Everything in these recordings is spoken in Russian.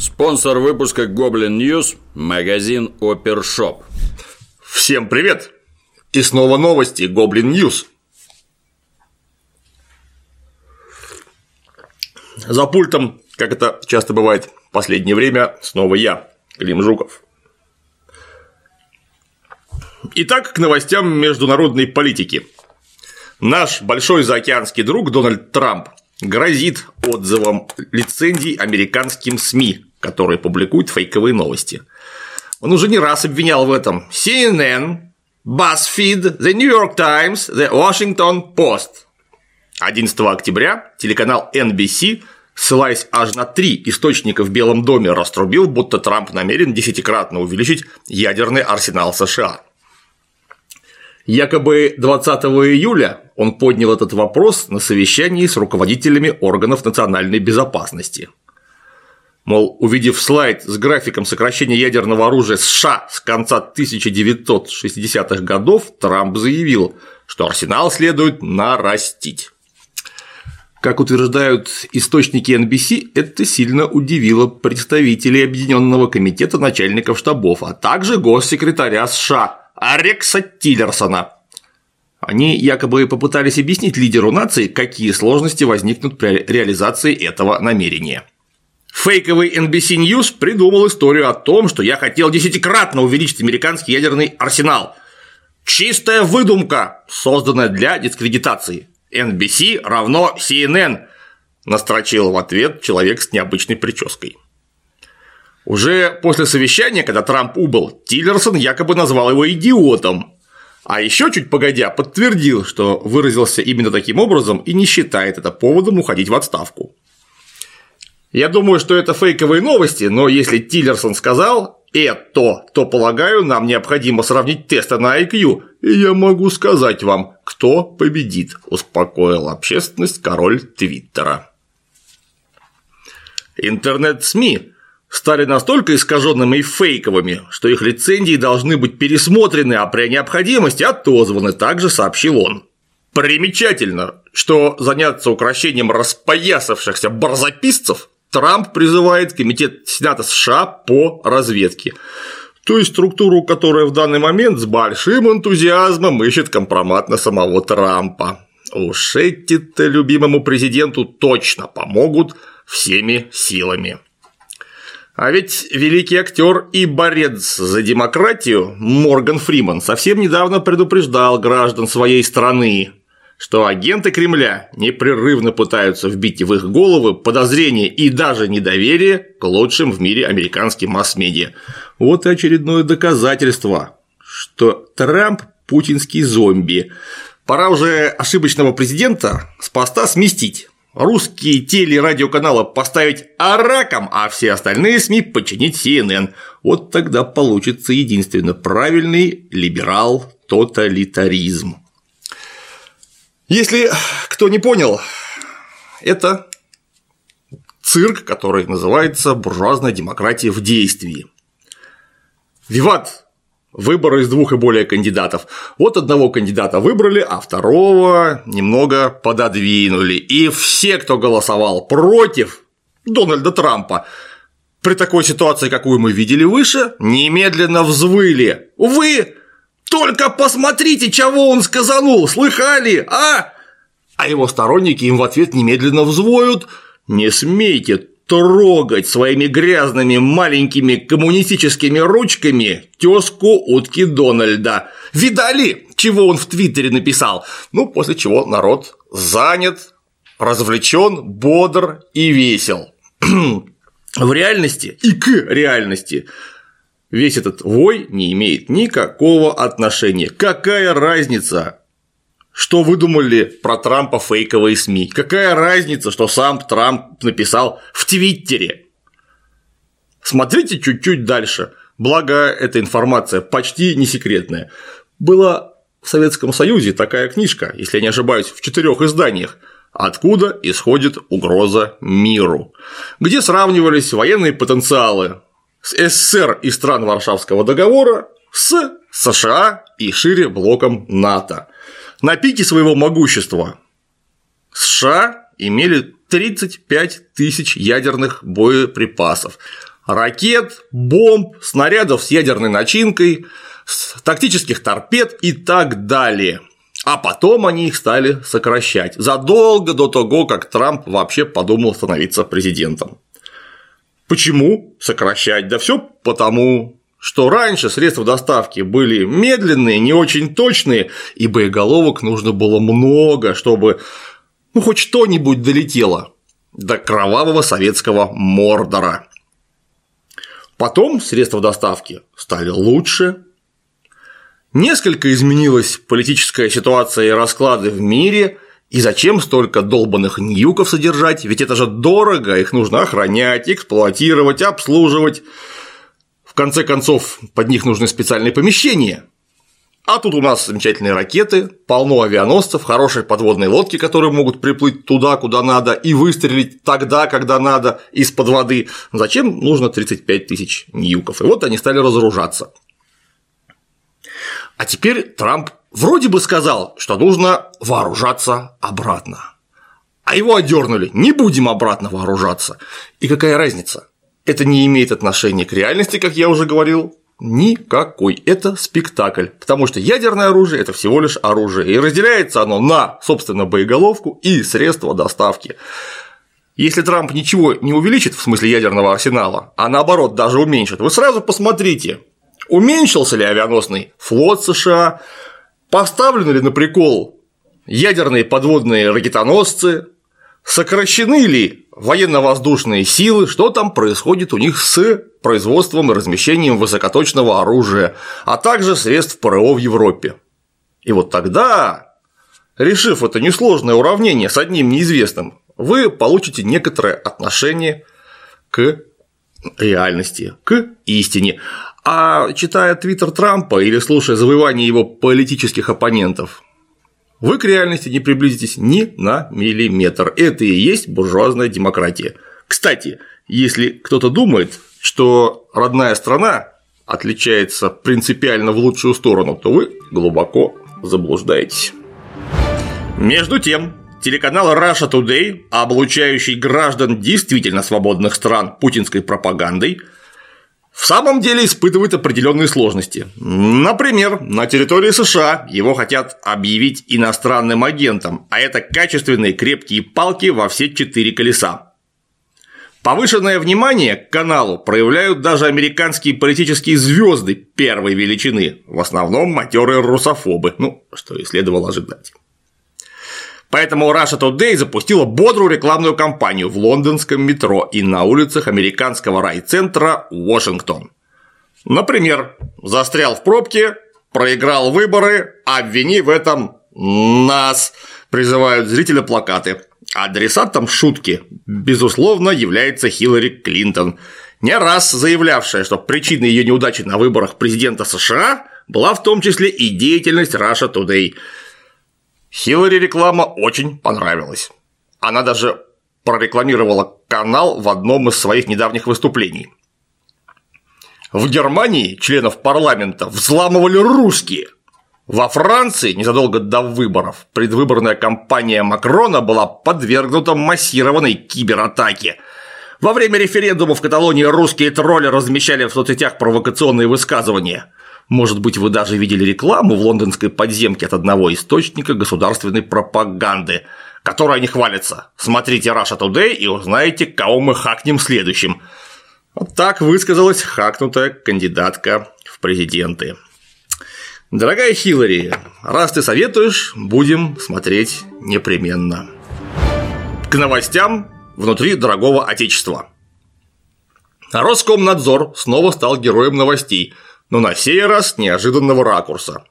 Спонсор выпуска Goblin News – магазин Опершоп. Всем привет! И снова новости Goblin News. За пультом, как это часто бывает в последнее время, снова я, Клим Жуков. Итак, к новостям международной политики. Наш большой заокеанский друг Дональд Трамп грозит отзывом лицензий американским СМИ, которые публикуют фейковые новости. Он уже не раз обвинял в этом CNN, BuzzFeed, The New York Times, The Washington Post. 11 октября телеканал NBC, ссылаясь аж на три источника в Белом доме, раструбил, будто Трамп намерен десятикратно увеличить ядерный арсенал США. Якобы 20 июля он поднял этот вопрос на совещании с руководителями органов национальной безопасности. Мол, увидев слайд с графиком сокращения ядерного оружия США с конца 1960-х годов, Трамп заявил, что арсенал следует нарастить. Как утверждают источники NBC, это сильно удивило представителей Объединенного комитета начальников штабов, а также госсекретаря США Арекса Тиллерсона. Они якобы попытались объяснить лидеру нации, какие сложности возникнут при реализации этого намерения. Фейковый NBC News придумал историю о том, что я хотел десятикратно увеличить американский ядерный арсенал. Чистая выдумка, созданная для дискредитации. NBC равно CNN, настрочил в ответ человек с необычной прической. Уже после совещания, когда Трамп убыл, Тиллерсон якобы назвал его идиотом. А еще чуть погодя подтвердил, что выразился именно таким образом и не считает это поводом уходить в отставку. Я думаю, что это фейковые новости, но если Тиллерсон сказал это, то, полагаю, нам необходимо сравнить тесты на IQ, и я могу сказать вам, кто победит, успокоил общественность король Твиттера. Интернет-СМИ стали настолько искаженными и фейковыми, что их лицензии должны быть пересмотрены, а при необходимости отозваны, также сообщил он. Примечательно, что заняться украшением распоясавшихся барзаписцев Трамп призывает Комитет Сената США по разведке. То есть структуру, которая в данный момент с большим энтузиазмом ищет компромат на самого Трампа. Уж эти-то любимому президенту точно помогут всеми силами. А ведь великий актер и борец за демократию Морган Фриман совсем недавно предупреждал граждан своей страны что агенты Кремля непрерывно пытаются вбить в их головы подозрения и даже недоверие к лучшим в мире американским масс-медиа. Вот и очередное доказательство, что Трамп – путинский зомби. Пора уже ошибочного президента с поста сместить. Русские теле- и радиоканалы поставить араком, а все остальные СМИ подчинить CNN. Вот тогда получится единственно правильный либерал-тоталитаризм. Если кто не понял, это цирк, который называется буржуазная демократия в действии. Виват выборы из двух и более кандидатов. Вот одного кандидата выбрали, а второго немного пододвинули. И все, кто голосовал против Дональда Трампа, при такой ситуации, какую мы видели выше, немедленно взвыли. Вы только посмотрите, чего он сказанул, слыхали, а? А его сторонники им в ответ немедленно взвоют «Не смейте трогать своими грязными маленькими коммунистическими ручками тезку утки Дональда. Видали, чего он в Твиттере написал? Ну, после чего народ занят, развлечен, бодр и весел. в реальности и к реальности Весь этот вой не имеет никакого отношения. Какая разница, что выдумали про Трампа фейковые СМИ? Какая разница, что сам Трамп написал в Твиттере? Смотрите чуть-чуть дальше. Благо, эта информация почти не секретная. Была в Советском Союзе такая книжка, если я не ошибаюсь, в четырех изданиях «Откуда исходит угроза миру», где сравнивались военные потенциалы СССР и стран Варшавского договора с США и шире блоком НАТО. На пике своего могущества США имели 35 тысяч ядерных боеприпасов. ракет, бомб, снарядов с ядерной начинкой, тактических торпед и так далее. А потом они их стали сокращать задолго до того, как Трамп вообще подумал становиться президентом. Почему сокращать? Да все потому, что раньше средства доставки были медленные, не очень точные, и боеголовок нужно было много, чтобы ну хоть что-нибудь долетело до кровавого советского Мордора. Потом средства доставки стали лучше, несколько изменилась политическая ситуация и расклады в мире – и зачем столько долбанных ньюков содержать? Ведь это же дорого, их нужно охранять, эксплуатировать, обслуживать. В конце концов, под них нужны специальные помещения. А тут у нас замечательные ракеты, полно авианосцев, хорошие подводные лодки, которые могут приплыть туда, куда надо, и выстрелить тогда, когда надо, из-под воды. Зачем нужно 35 тысяч ньюков? И вот они стали разоружаться. А теперь Трамп вроде бы сказал, что нужно вооружаться обратно. А его одернули, не будем обратно вооружаться. И какая разница? Это не имеет отношения к реальности, как я уже говорил, никакой. Это спектакль, потому что ядерное оружие – это всего лишь оружие, и разделяется оно на, собственно, боеголовку и средства доставки. Если Трамп ничего не увеличит в смысле ядерного арсенала, а наоборот даже уменьшит, вы сразу посмотрите, уменьшился ли авианосный флот США, Поставлены ли на прикол ядерные подводные ракетоносцы, сокращены ли военно-воздушные силы, что там происходит у них с производством и размещением высокоточного оружия, а также средств ПРО в Европе. И вот тогда, решив это несложное уравнение с одним неизвестным, вы получите некоторое отношение к реальности, к истине. А читая твиттер Трампа или слушая завоевания его политических оппонентов, вы к реальности не приблизитесь ни на миллиметр. Это и есть буржуазная демократия. Кстати, если кто-то думает, что родная страна отличается принципиально в лучшую сторону, то вы глубоко заблуждаетесь. Между тем, телеканал Russia Today, облучающий граждан действительно свободных стран путинской пропагандой, в самом деле испытывает определенные сложности. Например, на территории США его хотят объявить иностранным агентом, а это качественные крепкие палки во все четыре колеса. Повышенное внимание к каналу проявляют даже американские политические звезды первой величины, в основном матерые русофобы, ну, что и следовало ожидать. Поэтому Russia Today запустила бодрую рекламную кампанию в лондонском метро и на улицах американского райцентра Вашингтон. Например, застрял в пробке, проиграл выборы, обвини в этом нас, призывают зрители плакаты. Адресатом шутки, безусловно, является Хиллари Клинтон, не раз заявлявшая, что причиной ее неудачи на выборах президента США была в том числе и деятельность Russia Today – Хиллари реклама очень понравилась. Она даже прорекламировала канал в одном из своих недавних выступлений. В Германии членов парламента взламывали русские. Во Франции, незадолго до выборов, предвыборная кампания Макрона была подвергнута массированной кибератаке. Во время референдума в Каталонии русские тролли размещали в соцсетях провокационные высказывания. Может быть, вы даже видели рекламу в лондонской подземке от одного источника государственной пропаганды, которой они хвалятся. Смотрите Russia Today и узнаете, кого мы хакнем следующим. Вот так высказалась хакнутая кандидатка в президенты. Дорогая Хиллари, раз ты советуешь, будем смотреть непременно. К новостям внутри дорогого отечества. Роскомнадзор снова стал героем новостей – но на сей раз неожиданного ракурса.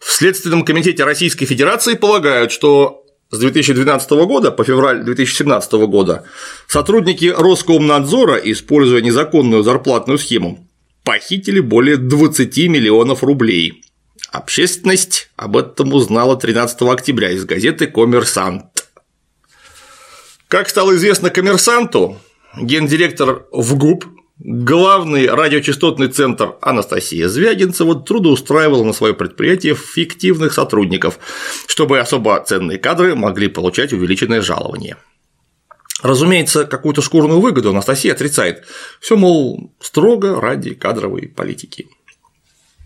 В Следственном комитете Российской Федерации полагают, что с 2012 года по февраль 2017 года сотрудники Роскомнадзора, используя незаконную зарплатную схему, похитили более 20 миллионов рублей. Общественность об этом узнала 13 октября из газеты «Коммерсант». Как стало известно коммерсанту, гендиректор ВГУП Главный радиочастотный центр Анастасия Звягинцева трудоустраивала на свое предприятие фиктивных сотрудников, чтобы особо ценные кадры могли получать увеличенное жалование. Разумеется, какую-то шкурную выгоду Анастасия отрицает. Все, мол, строго ради кадровой политики.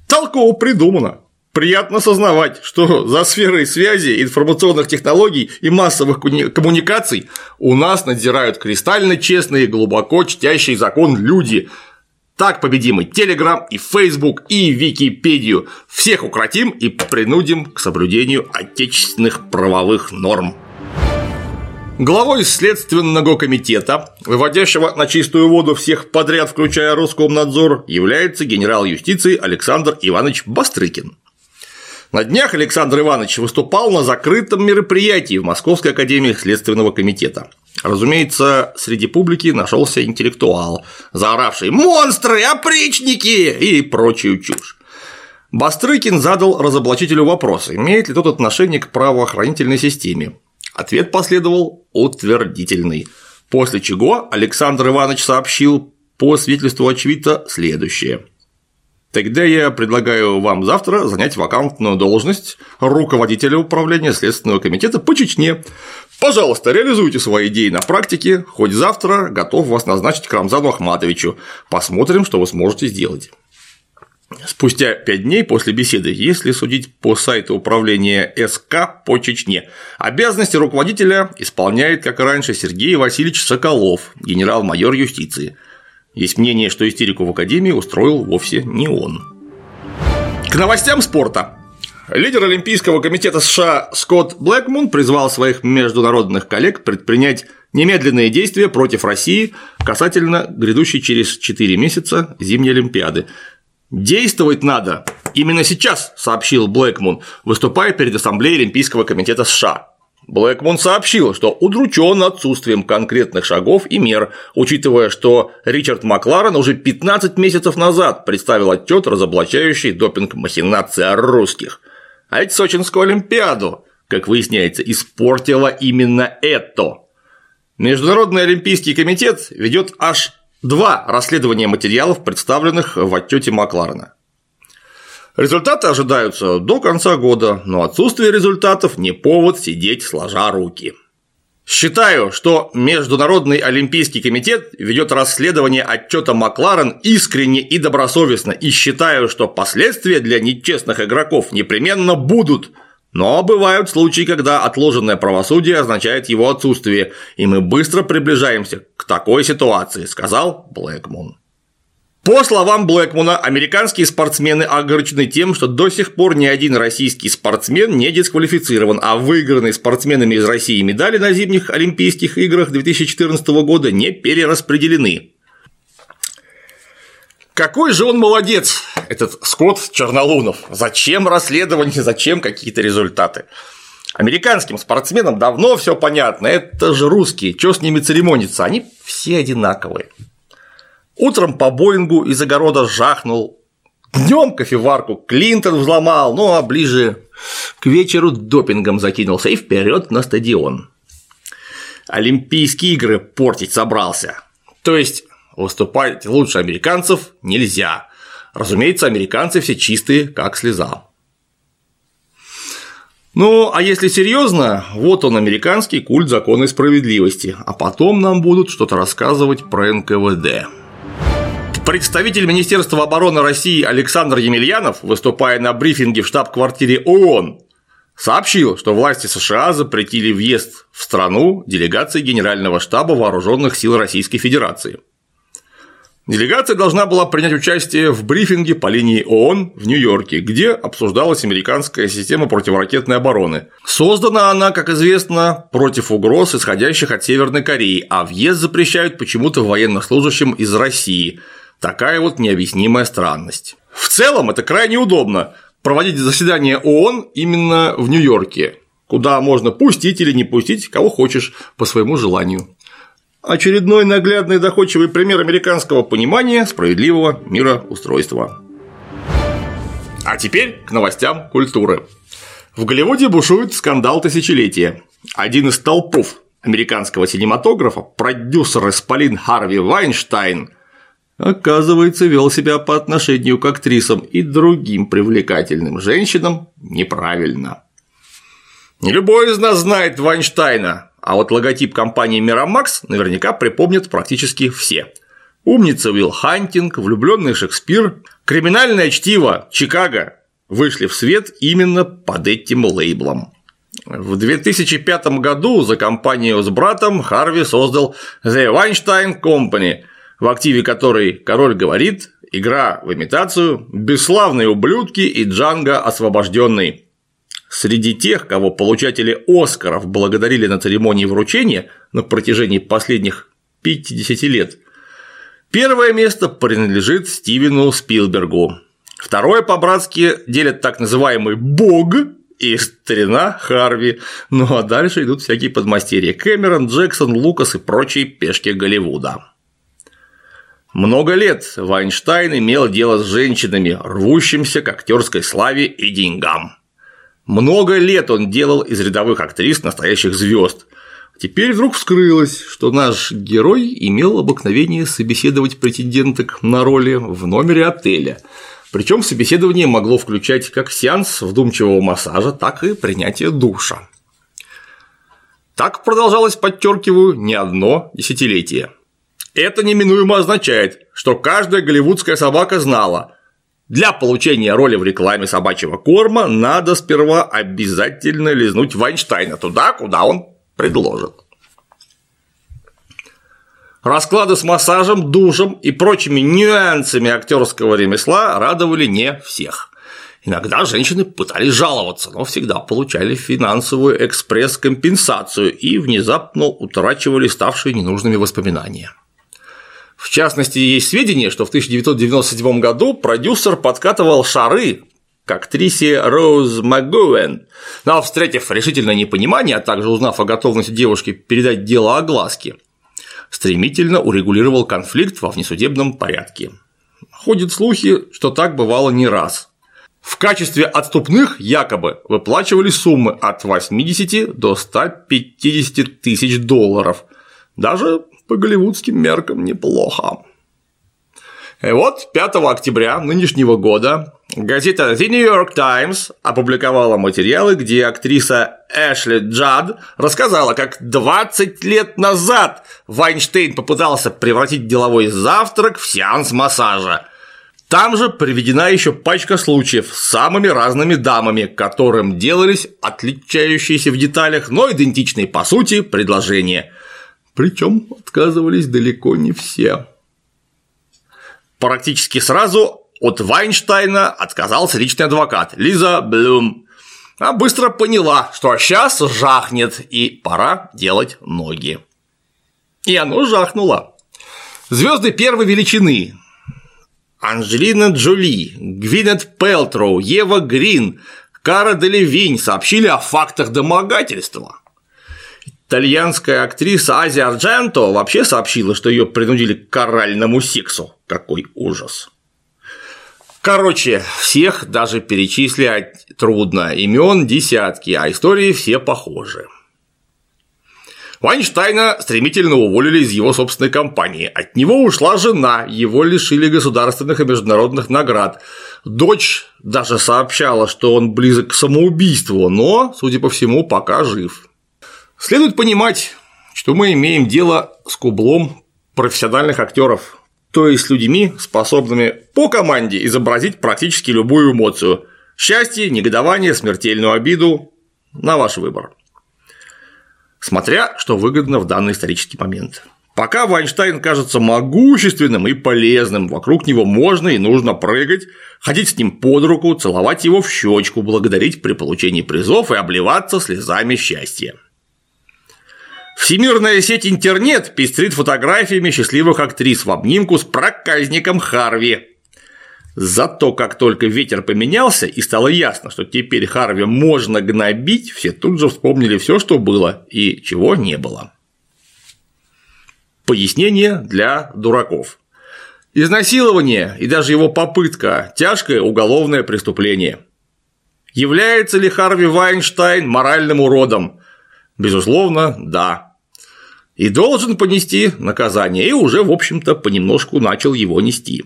Толково придумано. Приятно сознавать, что за сферой связи, информационных технологий и массовых коммуникаций у нас надзирают кристально честные, глубоко чтящие закон люди. Так победим и Телеграм, и Фейсбук, и Википедию. Всех укротим и принудим к соблюдению отечественных правовых норм. Главой Следственного комитета, выводящего на чистую воду всех подряд, включая Роскомнадзор, является генерал юстиции Александр Иванович Бастрыкин. На днях Александр Иванович выступал на закрытом мероприятии в Московской академии Следственного комитета. Разумеется, среди публики нашелся интеллектуал, заоравший «Монстры! Опричники!» и прочую чушь. Бастрыкин задал разоблачителю вопрос, имеет ли тот отношение к правоохранительной системе. Ответ последовал утвердительный, после чего Александр Иванович сообщил по свидетельству очевидца следующее – Тогда я предлагаю вам завтра занять вакантную должность руководителя управления Следственного комитета по Чечне. Пожалуйста, реализуйте свои идеи на практике, хоть завтра готов вас назначить к Рамзану Ахматовичу. Посмотрим, что вы сможете сделать. Спустя пять дней после беседы, если судить по сайту управления СК по Чечне, обязанности руководителя исполняет, как и раньше, Сергей Васильевич Соколов, генерал-майор юстиции. Есть мнение, что истерику в Академии устроил вовсе не он. К новостям спорта. Лидер Олимпийского комитета США Скотт Блэкмун призвал своих международных коллег предпринять немедленные действия против России касательно грядущей через 4 месяца зимней Олимпиады. Действовать надо именно сейчас, сообщил Блэкмун, выступая перед Ассамблеей Олимпийского комитета США. Блэкмун сообщил, что удручен отсутствием конкретных шагов и мер, учитывая, что Ричард Макларен уже 15 месяцев назад представил отчет, разоблачающий допинг махинации русских. А ведь Сочинскую Олимпиаду, как выясняется, испортило именно это. Международный Олимпийский комитет ведет аж два расследования материалов, представленных в отчете Макларена. Результаты ожидаются до конца года, но отсутствие результатов не повод сидеть сложа руки. Считаю, что Международный Олимпийский комитет ведет расследование отчета Макларен искренне и добросовестно, и считаю, что последствия для нечестных игроков непременно будут. Но бывают случаи, когда отложенное правосудие означает его отсутствие, и мы быстро приближаемся к такой ситуации, сказал Блэкмун. По словам Блэкмуна, американские спортсмены огорчены тем, что до сих пор ни один российский спортсмен не дисквалифицирован, а выигранные спортсменами из России медали на зимних Олимпийских играх 2014 года не перераспределены. Какой же он молодец, этот Скотт Чернолунов. Зачем расследование, зачем какие-то результаты? Американским спортсменам давно все понятно, это же русские, что с ними церемониться, они все одинаковые. Утром по Боингу из огорода жахнул, днем кофеварку Клинтон взломал, ну а ближе к вечеру допингом закинулся и вперед на стадион. Олимпийские игры портить собрался. То есть выступать лучше американцев нельзя. Разумеется, американцы все чистые, как слеза. Ну, а если серьезно, вот он американский культ закона и справедливости, а потом нам будут что-то рассказывать про НКВД. Представитель Министерства обороны России Александр Емельянов, выступая на брифинге в штаб-квартире ООН, сообщил, что власти США запретили въезд в страну делегации Генерального штаба Вооруженных сил Российской Федерации. Делегация должна была принять участие в брифинге по линии ООН в Нью-Йорке, где обсуждалась американская система противоракетной обороны. Создана она, как известно, против угроз, исходящих от Северной Кореи, а въезд запрещают почему-то военнослужащим из России – Такая вот необъяснимая странность. В целом это крайне удобно проводить заседание ООН именно в Нью-Йорке, куда можно пустить или не пустить кого хочешь по своему желанию. Очередной наглядный доходчивый пример американского понимания справедливого мироустройства. А теперь к новостям культуры. В Голливуде бушует скандал тысячелетия. Один из толпов американского синематографа, продюсер Исполин Харви Вайнштайн, оказывается, вел себя по отношению к актрисам и другим привлекательным женщинам неправильно. Не любой из нас знает Вайнштейна, а вот логотип компании Miramax наверняка припомнят практически все. Умница Уилл Хантинг, влюбленный Шекспир, криминальное чтиво Чикаго вышли в свет именно под этим лейблом. В 2005 году за компанию с братом Харви создал The Weinstein Company, в активе которой король говорит, игра в имитацию, бесславные ублюдки и Джанго освобожденный. Среди тех, кого получатели Оскаров благодарили на церемонии вручения на протяжении последних 50 лет, первое место принадлежит Стивену Спилбергу. Второе по-братски делят так называемый «бог» и старина Харви, ну а дальше идут всякие подмастерья Кэмерон, Джексон, Лукас и прочие пешки Голливуда. Много лет Вайнштайн имел дело с женщинами, рвущимся к актерской славе и деньгам. Много лет он делал из рядовых актрис настоящих звезд. Теперь вдруг вскрылось, что наш герой имел обыкновение собеседовать претенденток на роли в номере отеля – причем собеседование могло включать как сеанс вдумчивого массажа, так и принятие душа. Так продолжалось, подчеркиваю, не одно десятилетие. Это неминуемо означает, что каждая голливудская собака знала, для получения роли в рекламе собачьего корма надо сперва обязательно лизнуть Вайнштейна туда, куда он предложит. Расклады с массажем, душем и прочими нюансами актерского ремесла радовали не всех. Иногда женщины пытались жаловаться, но всегда получали финансовую экспресс-компенсацию и внезапно утрачивали ставшие ненужными воспоминания. В частности, есть сведения, что в 1997 году продюсер подкатывал шары к актрисе Роуз МакГоуэн, но, встретив решительное непонимание, а также узнав о готовности девушки передать дело огласке, стремительно урегулировал конфликт во внесудебном порядке. Ходят слухи, что так бывало не раз. В качестве отступных якобы выплачивали суммы от 80 до 150 тысяч долларов. Даже по голливудским меркам неплохо. И вот 5 октября нынешнего года газета The New York Times опубликовала материалы, где актриса Эшли Джад рассказала, как 20 лет назад Вайнштейн попытался превратить деловой завтрак в сеанс массажа. Там же приведена еще пачка случаев с самыми разными дамами, которым делались отличающиеся в деталях, но идентичные по сути предложения. Причем отказывались далеко не все. Практически сразу от Вайнштейна отказался личный адвокат Лиза Блюм. А быстро поняла, что сейчас жахнет и пора делать ноги. И оно жахнуло. Звезды первой величины Анджелина Джоли, Гвинет Пелтроу, Ева Грин, Кара Делевинь сообщили о фактах домогательства. Итальянская актриса Ази Ардженто вообще сообщила, что ее принудили к каральному сексу. Какой ужас. Короче, всех даже перечислять трудно, имен десятки, а истории все похожи. Вайнштейна стремительно уволили из его собственной компании. От него ушла жена, его лишили государственных и международных наград. Дочь даже сообщала, что он близок к самоубийству, но, судя по всему, пока жив. Следует понимать, что мы имеем дело с кублом профессиональных актеров, то есть людьми, способными по команде изобразить практически любую эмоцию – счастье, негодование, смертельную обиду – на ваш выбор. Смотря, что выгодно в данный исторический момент. Пока Вайнштейн кажется могущественным и полезным, вокруг него можно и нужно прыгать, ходить с ним под руку, целовать его в щечку, благодарить при получении призов и обливаться слезами счастья. Всемирная сеть интернет пестрит фотографиями счастливых актрис в обнимку с проказником Харви. Зато как только ветер поменялся и стало ясно, что теперь Харви можно гнобить, все тут же вспомнили все, что было и чего не было. Пояснение для дураков. Изнасилование и даже его попытка – тяжкое уголовное преступление. Является ли Харви Вайнштейн моральным уродом? Безусловно, да и должен понести наказание, и уже, в общем-то, понемножку начал его нести.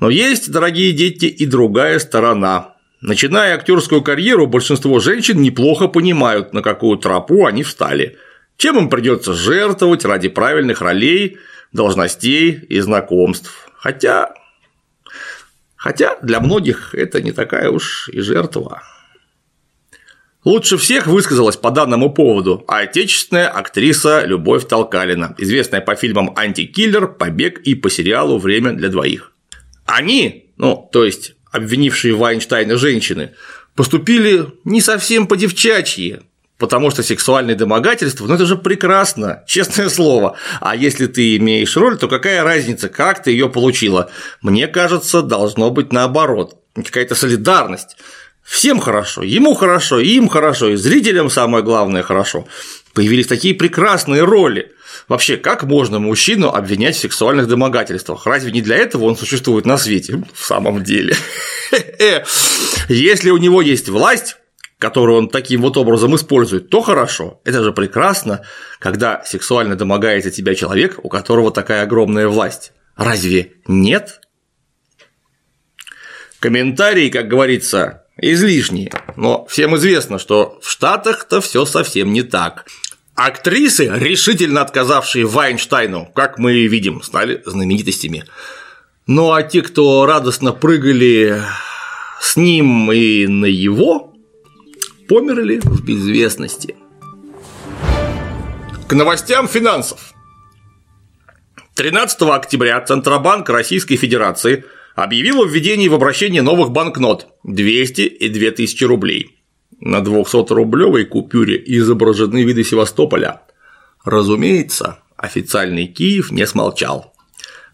Но есть, дорогие дети, и другая сторона. Начиная актерскую карьеру, большинство женщин неплохо понимают, на какую тропу они встали. чем им придется жертвовать ради правильных ролей, должностей и знакомств. Хотя Хотя для многих это не такая уж и жертва. Лучше всех высказалась по данному поводу отечественная актриса Любовь Толкалина, известная по фильмам «Антикиллер», «Побег» и по сериалу «Время для двоих». Они, ну, то есть обвинившие Вайнштейна женщины, поступили не совсем по-девчачьи, Потому что сексуальное домогательство, ну это же прекрасно, честное слово. А если ты имеешь роль, то какая разница, как ты ее получила? Мне кажется, должно быть наоборот. Какая-то солидарность. Всем хорошо, ему хорошо, им хорошо, и зрителям самое главное хорошо. Появились такие прекрасные роли. Вообще, как можно мужчину обвинять в сексуальных домогательствах? Разве не для этого он существует на свете? В самом деле. Если у него есть власть, которую он таким вот образом использует, то хорошо. Это же прекрасно, когда сексуально домогается тебя человек, у которого такая огромная власть. Разве нет? Комментарии, как говорится, излишние, но всем известно, что в Штатах-то все совсем не так. Актрисы, решительно отказавшие Вайнштейну, как мы видим, стали знаменитостями. Ну а те, кто радостно прыгали с ним и на его, померли в безвестности. К новостям финансов. 13 октября Центробанк Российской Федерации объявил о введении в обращение новых банкнот 200 и 2000 рублей. На 200-рублевой купюре изображены виды Севастополя. Разумеется, официальный Киев не смолчал.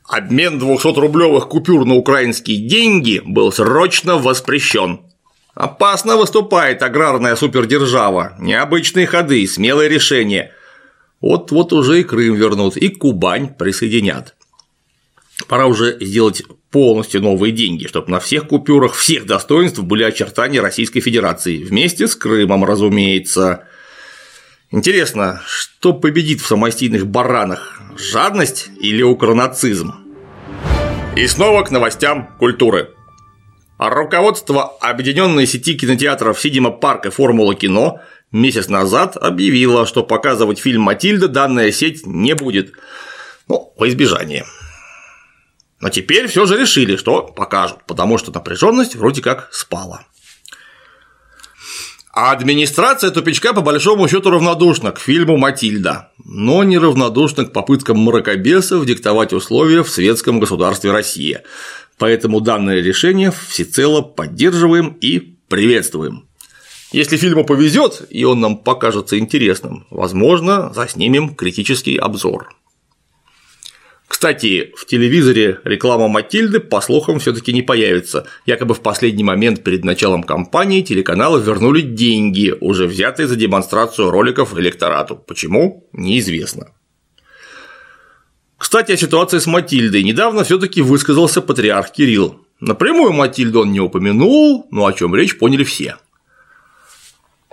Обмен 200-рублевых купюр на украинские деньги был срочно воспрещен. Опасно выступает аграрная супердержава, необычные ходы, смелые решения. Вот-вот уже и Крым вернут, и Кубань присоединят. Пора уже сделать полностью новые деньги, чтобы на всех купюрах всех достоинств были очертания Российской Федерации, вместе с Крымом, разумеется. Интересно, что победит в самостийных баранах – жадность или укронацизм? И снова к новостям культуры. Руководство объединенной сети кинотеатров Сидима Парк и Формула кино месяц назад объявило, что показывать фильм «Матильда» данная сеть не будет. Ну, по избежанию. Но теперь все же решили, что покажут, потому что напряженность вроде как спала. А администрация тупичка по большому счету равнодушна к фильму «Матильда», но не равнодушна к попыткам мракобесов диктовать условия в светском государстве Россия. Поэтому данное решение всецело поддерживаем и приветствуем. Если фильму повезет и он нам покажется интересным, возможно, заснимем критический обзор. Кстати, в телевизоре реклама Матильды, по слухам, все таки не появится. Якобы в последний момент перед началом кампании телеканалы вернули деньги, уже взятые за демонстрацию роликов электорату. Почему? Неизвестно. Кстати, о ситуации с Матильдой недавно все таки высказался патриарх Кирилл. Напрямую Матильду он не упомянул, но о чем речь поняли все.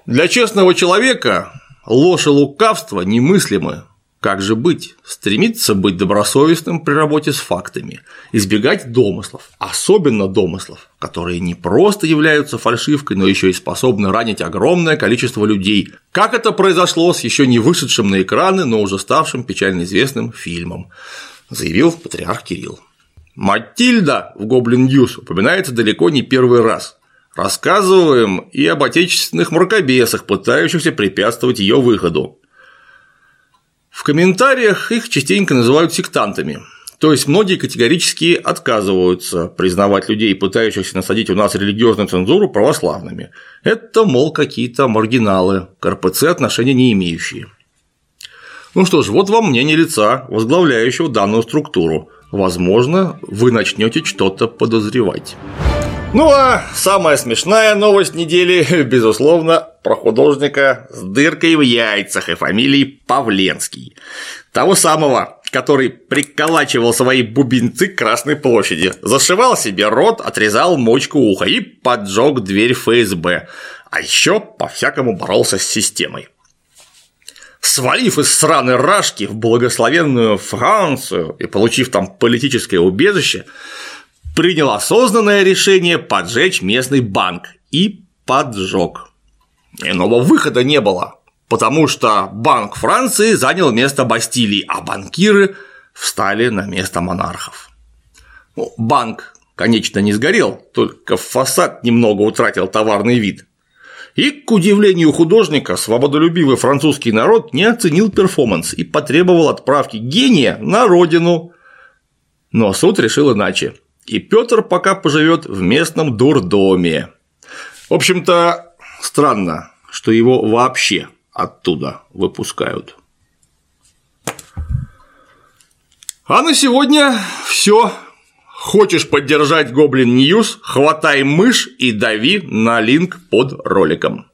Для честного человека ложь и лукавство немыслимы, как же быть? Стремиться быть добросовестным при работе с фактами, избегать домыслов, особенно домыслов, которые не просто являются фальшивкой, но еще и способны ранить огромное количество людей, как это произошло с еще не вышедшим на экраны, но уже ставшим печально известным фильмом, заявил патриарх Кирилл. Матильда в Goblin News упоминается далеко не первый раз. Рассказываем и об отечественных мракобесах, пытающихся препятствовать ее выходу. В комментариях их частенько называют сектантами. То есть многие категорически отказываются признавать людей, пытающихся насадить у нас религиозную цензуру, православными. Это, мол, какие-то маргиналы, к РПЦ отношения не имеющие. Ну что ж, вот вам мнение лица, возглавляющего данную структуру. Возможно, вы начнете что-то подозревать. Ну а самая смешная новость недели, безусловно, про художника с дыркой в яйцах и фамилией Павленский. Того самого, который приколачивал свои бубенцы к Красной площади, зашивал себе рот, отрезал мочку уха и поджег дверь ФСБ, а еще по-всякому боролся с системой. Свалив из сраной рашки в благословенную Францию и получив там политическое убежище, принял осознанное решение поджечь местный банк и поджег. Иного выхода не было. потому что Банк Франции занял место Бастилии, а банкиры встали на место монархов. Ну, банк, конечно, не сгорел, только фасад немного утратил товарный вид. И, к удивлению художника, свободолюбивый французский народ не оценил перформанс и потребовал отправки гения на родину. Но суд решил иначе. И Петр пока поживет в местном дурдоме. В общем-то, странно, что его вообще оттуда выпускают. А на сегодня все. Хочешь поддержать Goblin News, хватай мышь и дави на линк под роликом.